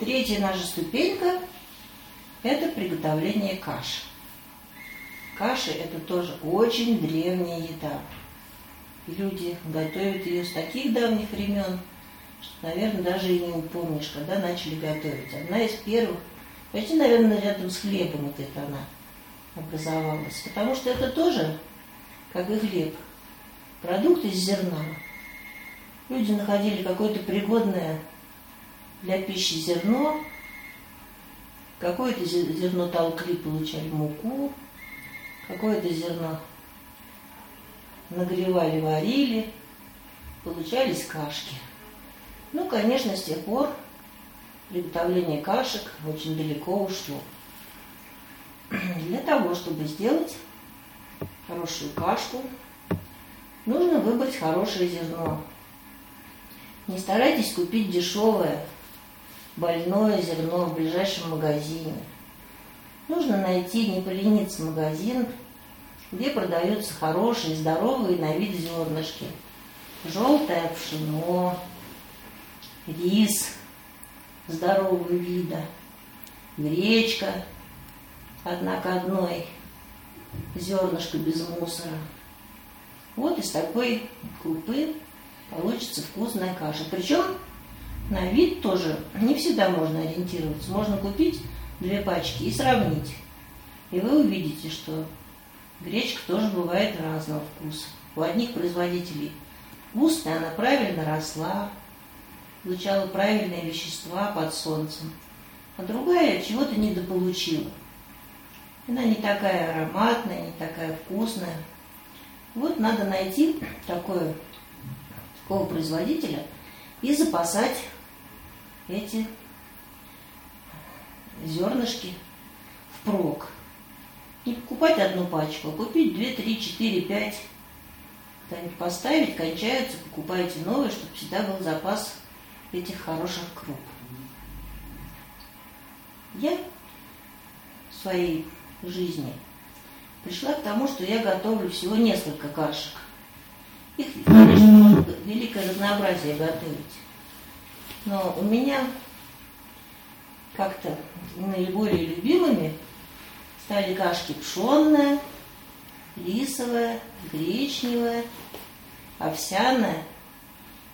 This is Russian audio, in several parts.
Третья наша ступенька – это приготовление каши. Каши – это тоже очень древняя еда. Люди готовят ее с таких давних времен, что, наверное, даже и не упомнишь, когда начали готовить. Одна из первых, почти, наверное, рядом с хлебом вот это она образовалась. Потому что это тоже, как и хлеб, продукт из зерна. Люди находили какое-то пригодное для пищи зерно, какое-то зерно толкли, получали муку, какое-то зерно нагревали, варили, получались кашки. Ну, конечно, с тех пор приготовление кашек очень далеко ушло. Для того, чтобы сделать хорошую кашку, нужно выбрать хорошее зерно. Не старайтесь купить дешевое, больное зерно в ближайшем магазине. Нужно найти, не полениться магазин, где продаются хорошие, здоровые на вид зернышки. Желтое пшено, рис здорового вида, гречка однако одной, зернышко без мусора. Вот из такой крупы получится вкусная каша. Причем на вид тоже не всегда можно ориентироваться. Можно купить две пачки и сравнить. И вы увидите, что гречка тоже бывает разного вкуса. У одних производителей вкусная, она правильно росла, получала правильные вещества под солнцем, а другая чего-то недополучила. Она не такая ароматная, не такая вкусная. Вот надо найти такое, такого производителя и запасать эти зернышки впрок. Не покупать одну пачку, а купить две, три, четыре, пять. Куда-нибудь поставить, кончаются, покупаете новые, чтобы всегда был запас этих хороших круп. Я в своей жизни пришла к тому, что я готовлю всего несколько кашек. Их, конечно, великое разнообразие готовить. Но у меня как-то наиболее любимыми стали кашки пшенная, рисовая, гречневая, овсяная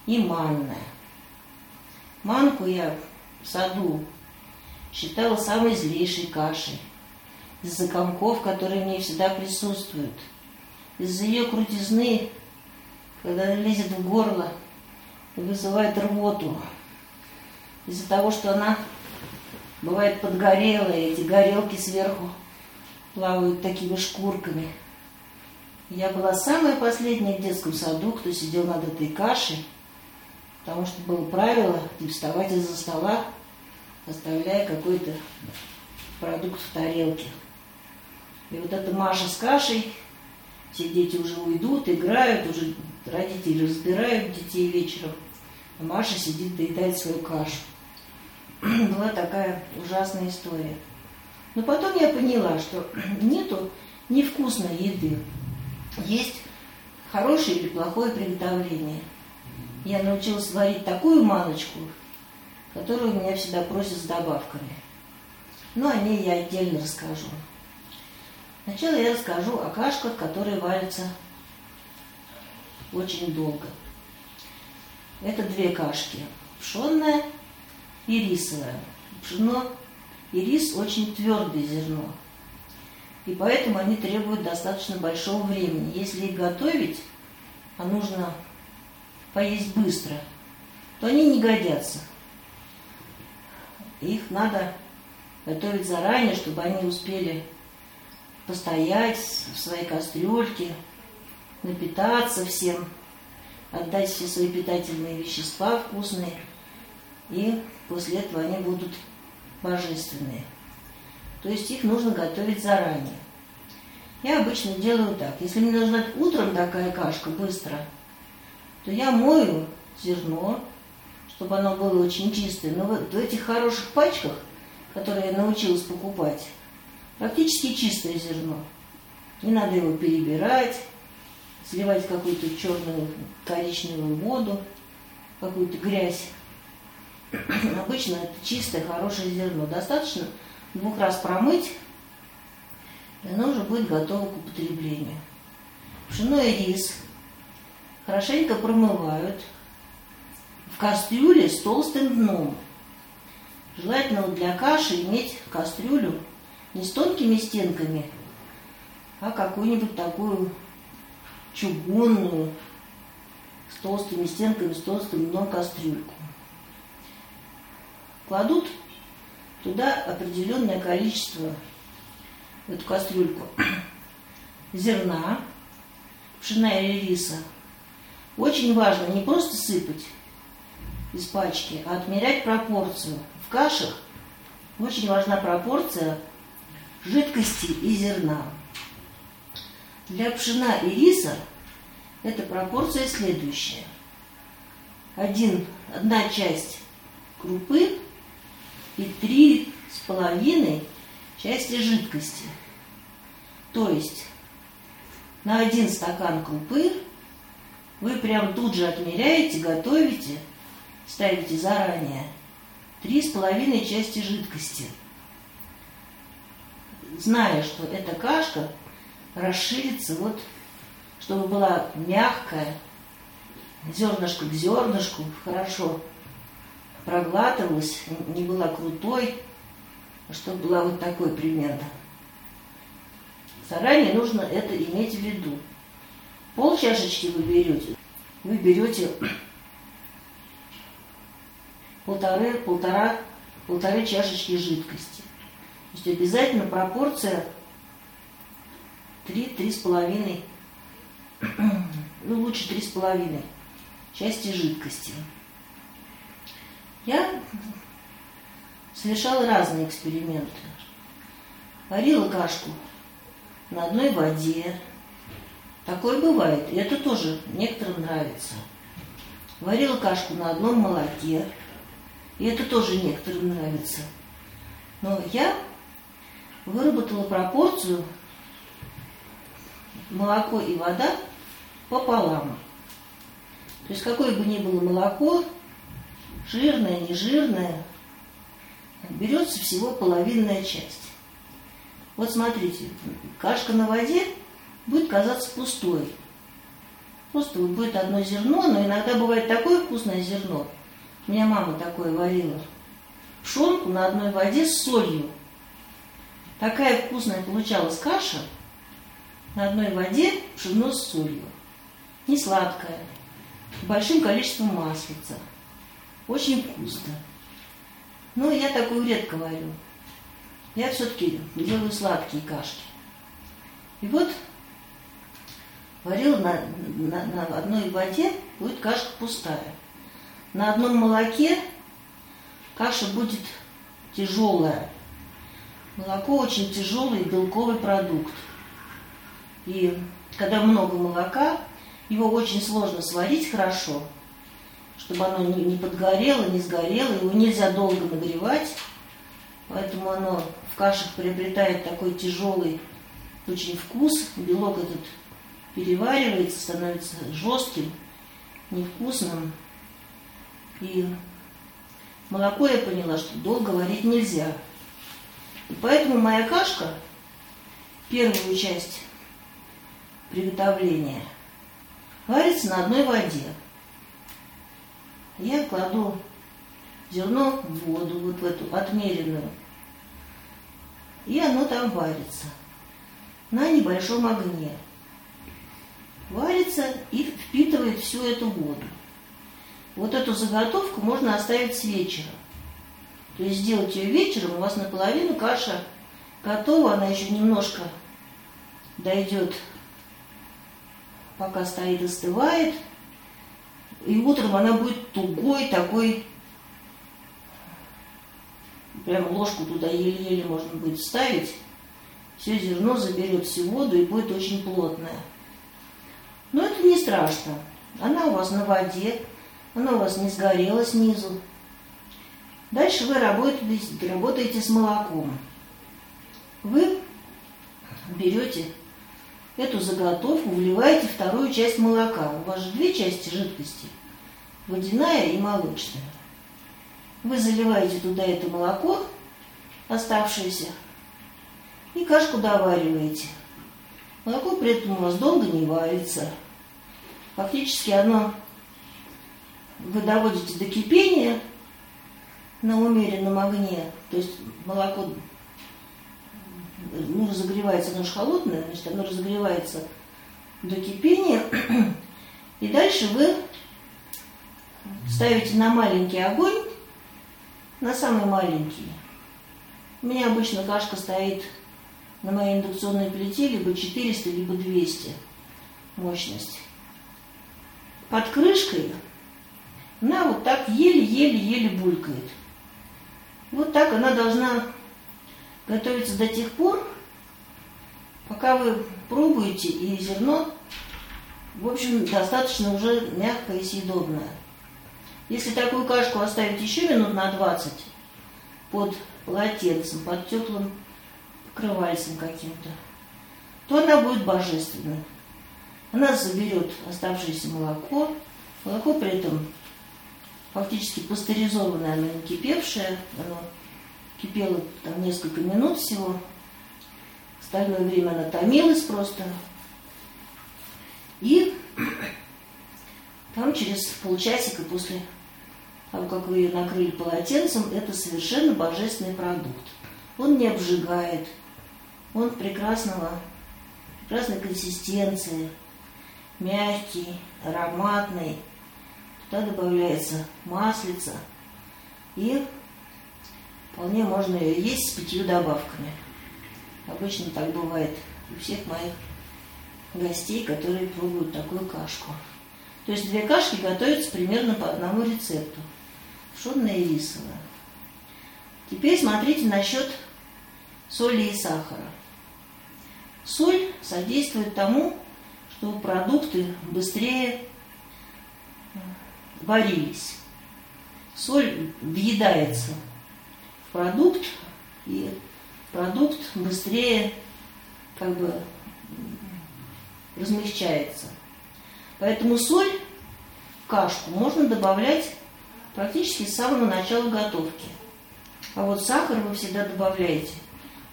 и манная. Манку я в саду считала самой злейшей кашей из-за комков, которые в ней всегда присутствуют, из-за ее крутизны, когда она лезет в горло и вызывает рвоту, из-за того, что она бывает подгорелая, и эти горелки сверху плавают такими шкурками. Я была самая последняя в детском саду, кто сидел над этой кашей, потому что было правило не вставать из-за стола, оставляя какой-то продукт в тарелке. И вот эта Маша с кашей, все дети уже уйдут, играют, уже родители разбирают детей вечером, а Маша сидит, доедает свою кашу. Была такая ужасная история. Но потом я поняла, что нету невкусной еды. Есть хорошее или плохое приготовление – я научилась варить такую маночку, которую меня всегда просят с добавками. Но о ней я отдельно расскажу. Сначала я расскажу о кашках, которые варятся очень долго. Это две кашки. Пшенная и рисовая. Пшено и рис очень твердое зерно. И поэтому они требуют достаточно большого времени. Если их готовить, а нужно поесть быстро, то они не годятся. Их надо готовить заранее, чтобы они успели постоять в своей кастрюльке, напитаться всем, отдать все свои питательные вещества вкусные, и после этого они будут божественные. То есть их нужно готовить заранее. Я обычно делаю так. Если мне нужна утром такая кашка быстро – то я мою зерно, чтобы оно было очень чистое. Но в этих хороших пачках, которые я научилась покупать, практически чистое зерно. Не надо его перебирать, сливать какую-то черную коричневую воду, какую-то грязь. Обычно это чистое, хорошее зерно. Достаточно двух раз промыть, и оно уже будет готово к употреблению. Пшено и рис хорошенько промывают в кастрюле с толстым дном. Желательно для каши иметь кастрюлю не с тонкими стенками, а какую-нибудь такую чугунную, с толстыми стенками, с толстым дном кастрюльку. Кладут туда определенное количество в эту кастрюльку зерна, пшена или риса. Очень важно не просто сыпать из пачки, а отмерять пропорцию. В кашах очень важна пропорция жидкости и зерна. Для пшена и риса эта пропорция следующая. Один, одна часть крупы и три с половиной части жидкости. То есть на один стакан крупы вы прям тут же отмеряете, готовите, ставите заранее три с половиной части жидкости. Зная, что эта кашка расширится вот, чтобы была мягкая, зернышко к зернышку, хорошо проглатывалась, не была крутой, а чтобы была вот такой примерно. Заранее нужно это иметь в виду. Пол чашечки вы берете, вы берете полторы, полтора, полторы чашечки жидкости. То есть обязательно пропорция 3-3,5, ну лучше 3,5 части жидкости. Я совершала разные эксперименты. Варила кашку на одной воде. Такое бывает, и это тоже некоторым нравится. Варила кашку на одном молоке, и это тоже некоторым нравится. Но я выработала пропорцию молоко и вода пополам. То есть какое бы ни было молоко, жирное, нежирное, берется всего половинная часть. Вот смотрите, кашка на воде будет казаться пустой. Просто будет одно зерно, но иногда бывает такое вкусное зерно. У меня мама такое варила. Пшенку на одной воде с солью. Такая вкусная получалась каша – на одной воде пшено с солью. Не сладкое, с большим количеством маслица. Очень вкусно. Но я такую редко варю. Я все-таки делаю сладкие кашки. И вот варила на, на, на одной воде, будет кашка пустая. На одном молоке каша будет тяжелая. Молоко очень тяжелый белковый продукт. И когда много молока, его очень сложно сварить хорошо, чтобы оно не, подгорело, не сгорело, его нельзя долго нагревать, поэтому оно в кашах приобретает такой тяжелый очень вкус, белок этот переваривается, становится жестким, невкусным. И молоко я поняла, что долго варить нельзя. И поэтому моя кашка, первую часть приготовления варится на одной воде. Я кладу зерно в воду, вот в эту отмеренную, и оно там варится на небольшом огне. Варится и впитывает всю эту воду. Вот эту заготовку можно оставить с вечера. То есть сделать ее вечером, у вас наполовину каша готова, она еще немножко дойдет пока стоит, остывает. И утром она будет тугой, такой, прям ложку туда еле-еле можно будет вставить. Все зерно заберет всю воду и будет очень плотная. Но это не страшно. Она у вас на воде, она у вас не сгорела снизу. Дальше вы работаете, работаете с молоком. Вы берете эту заготовку вливаете вторую часть молока. У вас же две части жидкости. Водяная и молочная. Вы заливаете туда это молоко, оставшееся, и кашку довариваете. Молоко при этом у вас долго не варится. Фактически оно вы доводите до кипения на умеренном огне, то есть молоко ну, разогревается, оно же холодное, значит, оно разогревается до кипения, и дальше вы ставите на маленький огонь, на самый маленький. У меня обычно кашка стоит на моей индукционной плите либо 400, либо 200 мощность. Под крышкой она вот так еле-еле-еле булькает. Вот так она должна готовиться до тех пор, пока вы пробуете, и зерно, в общем, достаточно уже мягкое и съедобное. Если такую кашку оставить еще минут на 20 под полотенцем, под теплым покрывальцем каким-то, то она будет божественной. Она заберет оставшееся молоко, молоко при этом фактически пастеризованное, оно не кипевшее, оно кипело там несколько минут всего. Остальное время она томилась просто. И там через полчасика после того, как вы ее накрыли полотенцем, это совершенно божественный продукт. Он не обжигает, он прекрасного, прекрасной консистенции, мягкий, ароматный, Туда добавляется маслица. И вполне можно ее есть с пятью добавками. Обычно так бывает у всех моих гостей, которые пробуют такую кашку. То есть две кашки готовятся примерно по одному рецепту. Пшенная и рисовая. Теперь смотрите насчет соли и сахара. Соль содействует тому, что продукты быстрее варились. Соль въедается продукт, и продукт быстрее как бы размягчается. Поэтому соль в кашку можно добавлять практически с самого начала готовки. А вот сахар вы всегда добавляете,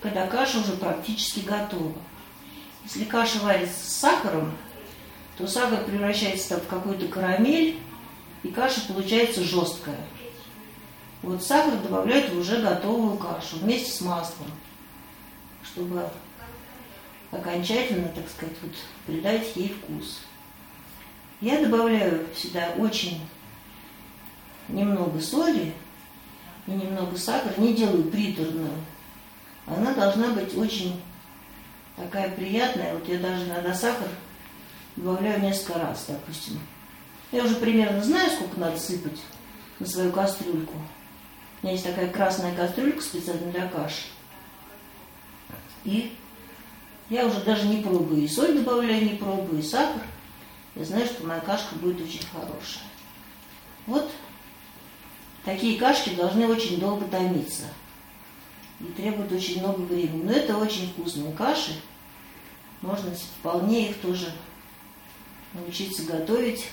когда каша уже практически готова. Если каша варится с сахаром, то сахар превращается в какую-то карамель, и каша получается жесткая. Вот сахар добавляют в уже готовую кашу вместе с маслом, чтобы окончательно, так сказать, вот, придать ей вкус. Я добавляю сюда очень немного соли и немного сахара, не делаю приторную. Она должна быть очень такая приятная. Вот я даже иногда сахар добавляю несколько раз, допустим. Я уже примерно знаю, сколько надо сыпать на свою кастрюльку. У меня есть такая красная кастрюлька специально для каши. И я уже даже не пробую и соль добавляю, не пробую, и сахар. Я знаю, что моя кашка будет очень хорошая. Вот такие кашки должны очень долго томиться. И требуют очень много времени. Но это очень вкусные каши. Можно вполне их тоже научиться готовить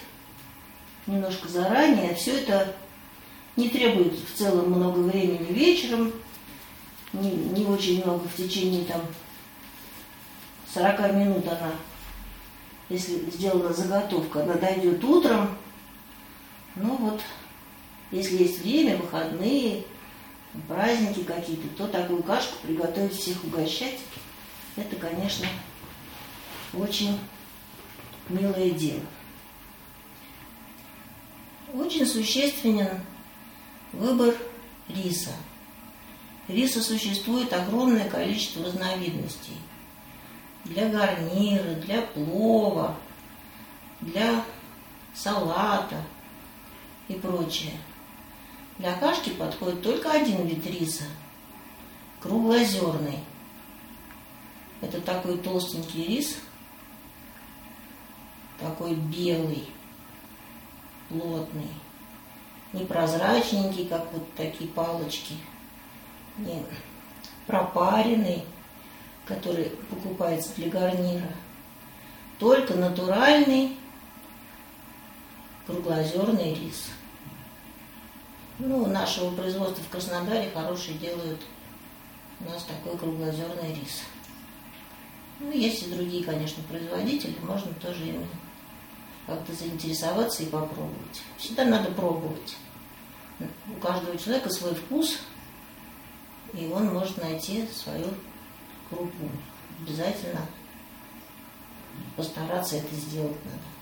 немножко заранее. Все это не требует в целом много времени вечером, не, не очень много в течение там 40 минут она, если сделана заготовка, она дойдет утром. Ну вот, если есть время, выходные, праздники какие-то, то такую кашку приготовить, всех угощать, это, конечно, очень милое дело очень существенен выбор риса. Риса существует огромное количество разновидностей. Для гарнира, для плова, для салата и прочее. Для кашки подходит только один вид риса – круглозерный. Это такой толстенький рис, такой белый, плотный, не прозрачненький, как вот такие палочки, не пропаренный, который покупается для гарнира, только натуральный круглозерный рис. Ну, нашего производства в Краснодаре хорошие делают у нас такой круглозерный рис. Ну, есть и другие, конечно, производители, можно тоже ими как-то заинтересоваться и попробовать. Всегда надо пробовать. У каждого человека свой вкус, и он может найти свою крупу. Обязательно постараться это сделать надо.